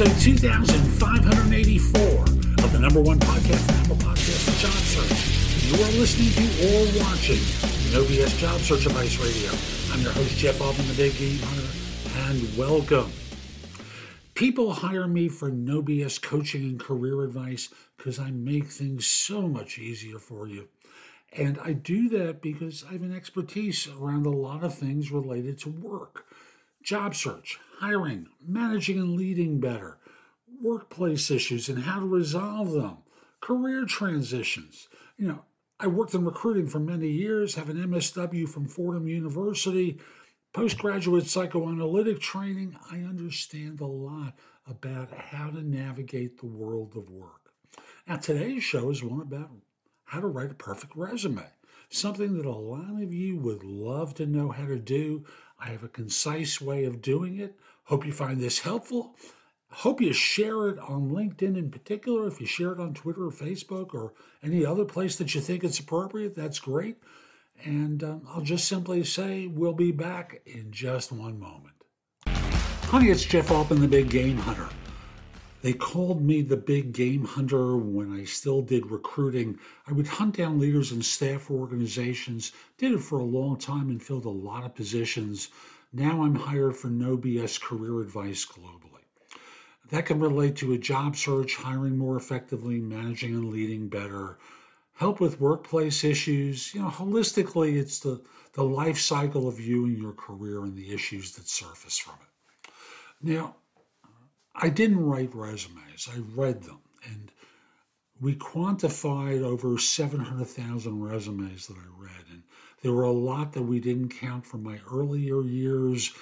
episode 2584 of the number one podcast, number podcast, Job Search. You are listening to or watching No BS Job Search Advice Radio. I'm your host, Jeff Altman, the Big Game Hunter, and welcome. People hire me for no BS coaching and career advice because I make things so much easier for you. And I do that because I have an expertise around a lot of things related to work job search, hiring, managing and leading better, workplace issues and how to resolve them, career transitions. You know, I worked in recruiting for many years, have an MSW from Fordham University, postgraduate psychoanalytic training. I understand a lot about how to navigate the world of work. Now, today's show is one about how to write a perfect resume, something that a lot of you would love to know how to do. I have a concise way of doing it. Hope you find this helpful. Hope you share it on LinkedIn in particular. If you share it on Twitter or Facebook or any other place that you think it's appropriate, that's great. And um, I'll just simply say we'll be back in just one moment. Honey, it's Jeff Altman, the Big Game Hunter. They called me the big game hunter when I still did recruiting. I would hunt down leaders and staff organizations, did it for a long time and filled a lot of positions. Now I'm hired for no BS career advice globally. That can relate to a job search, hiring more effectively, managing and leading better, help with workplace issues. You know, holistically, it's the, the life cycle of you and your career and the issues that surface from it. Now, I didn't write resumes, I read them. And we quantified over 700,000 resumes that I read. And there were a lot that we didn't count from my earlier years.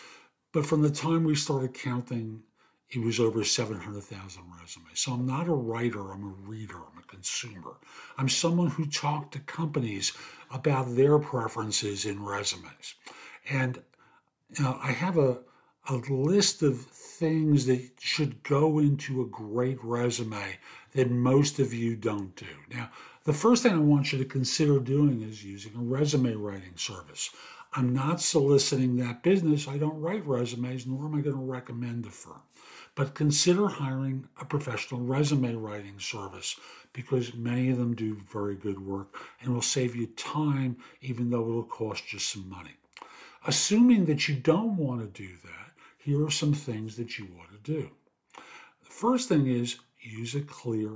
But from the time we started counting, it was over 700,000 resumes. So I'm not a writer, I'm a reader, I'm a consumer. I'm someone who talked to companies about their preferences in resumes. And you know, I have a, a list of things that should go into a great resume that most of you don't do. Now, the first thing I want you to consider doing is using a resume writing service. I'm not soliciting that business. I don't write resumes, nor am I going to recommend a firm. But consider hiring a professional resume writing service because many of them do very good work and will save you time, even though it'll cost you some money. Assuming that you don't want to do that, here are some things that you want to do. The first thing is use a clear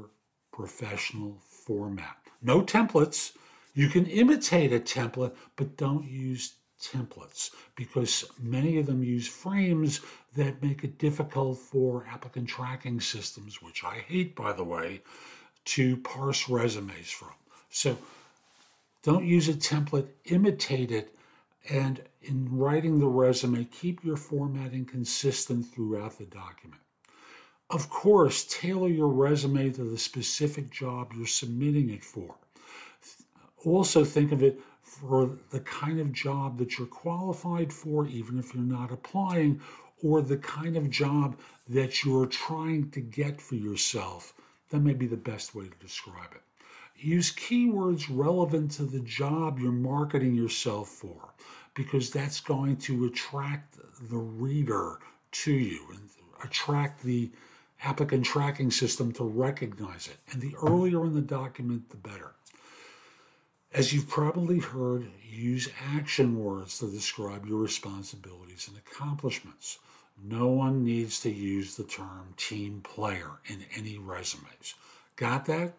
professional format. No templates. You can imitate a template, but don't use templates because many of them use frames that make it difficult for applicant tracking systems, which I hate, by the way, to parse resumes from. So don't use a template, imitate it, and in writing the resume, keep your formatting consistent throughout the document. Of course, tailor your resume to the specific job you're submitting it for. Also, think of it for the kind of job that you're qualified for, even if you're not applying, or the kind of job that you're trying to get for yourself. That may be the best way to describe it. Use keywords relevant to the job you're marketing yourself for because that's going to attract the reader to you and attract the applicant tracking system to recognize it. And the earlier in the document, the better. As you've probably heard, use action words to describe your responsibilities and accomplishments. No one needs to use the term team player in any resumes. Got that?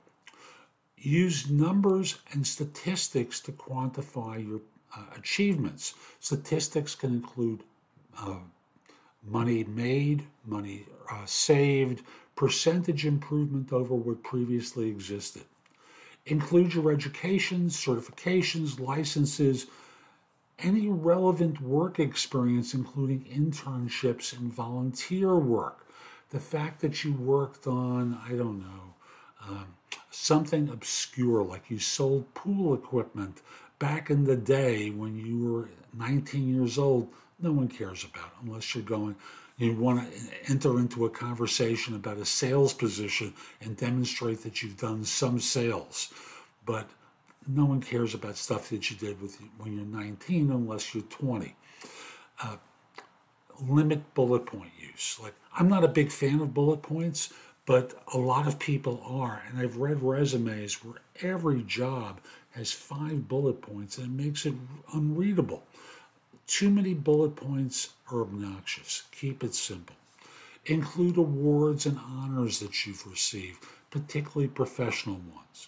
Use numbers and statistics to quantify your uh, achievements. Statistics can include uh, money made, money uh, saved, percentage improvement over what previously existed. Include your education, certifications, licenses, any relevant work experience, including internships and volunteer work. The fact that you worked on, I don't know, um, something obscure, like you sold pool equipment back in the day when you were 19 years old, no one cares about unless you're going, you want to enter into a conversation about a sales position and demonstrate that you've done some sales. But no one cares about stuff that you did with when you're 19 unless you're 20. Uh, limit bullet point use. Like I'm not a big fan of bullet points, but a lot of people are. And I've read resumes where every job has five bullet points and it makes it unreadable. Too many bullet points are obnoxious. Keep it simple. Include awards and honors that you've received, particularly professional ones.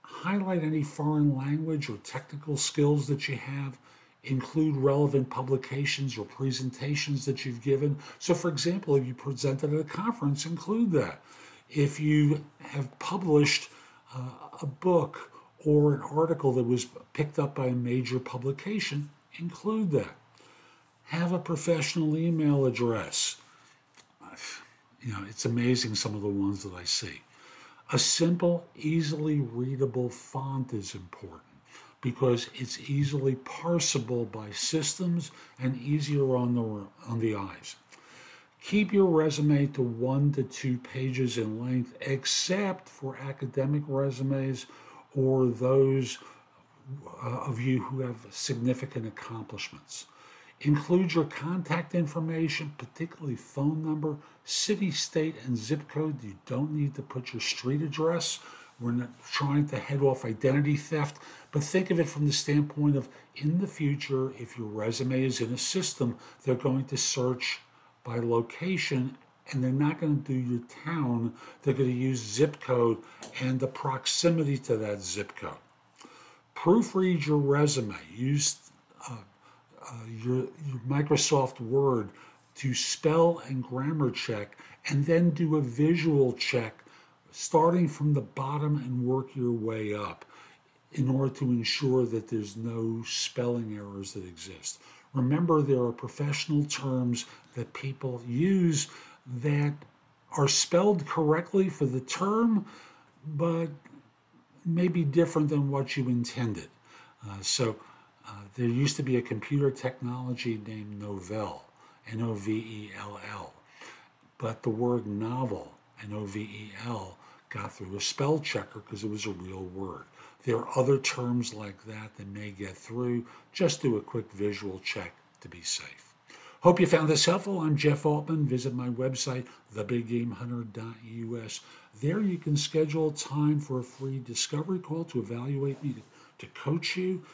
Highlight any foreign language or technical skills that you have include relevant publications or presentations that you've given. So, for example, if you presented at a conference, include that. If you have published uh, a book or an article that was picked up by a major publication, include that. Have a professional email address. You know, it's amazing some of the ones that I see. A simple, easily readable font is important because it's easily parsable by systems and easier on the, on the eyes. Keep your resume to one to two pages in length, except for academic resumes or those uh, of you who have significant accomplishments. Include your contact information, particularly phone number, city, state, and zip code. You don't need to put your street address we're not trying to head off identity theft, but think of it from the standpoint of in the future, if your resume is in a system, they're going to search by location and they're not going to do your town. They're going to use zip code and the proximity to that zip code. Proofread your resume. Use uh, uh, your, your Microsoft Word to spell and grammar check, and then do a visual check starting from the bottom and work your way up in order to ensure that there's no spelling errors that exist. Remember, there are professional terms that people use that are spelled correctly for the term, but may be different than what you intended. Uh, so, uh, there used to be a computer technology named Novell, N O V E L L, but the word novel N O V E L, got through a spell checker because it was a real word. There are other terms like that that may get through. Just do a quick visual check to be safe. Hope you found this helpful. I'm Jeff Altman. Visit my website, thebiggamehunter.us. There you can schedule time for a free discovery call to evaluate me, to, coach you.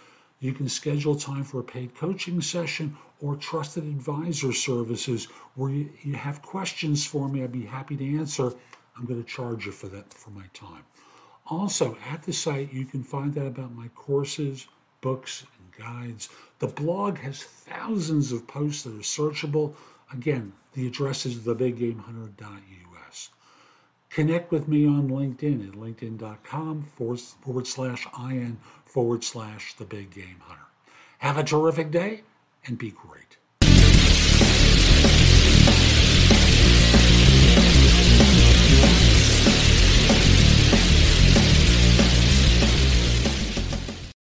You can schedule time for a paid coaching session or trusted advisor services where you, you have questions for me. I'd be happy to answer. I'm going to charge you for that for my time. Also, at the site, you can find out about my courses, books, guides. The blog has thousands of posts that are searchable. Again, the address is thebiggamehunter.us. Connect with me on LinkedIn at linkedin.com forward, slash IN forward slash the big game hunter. Have a terrific day and be great.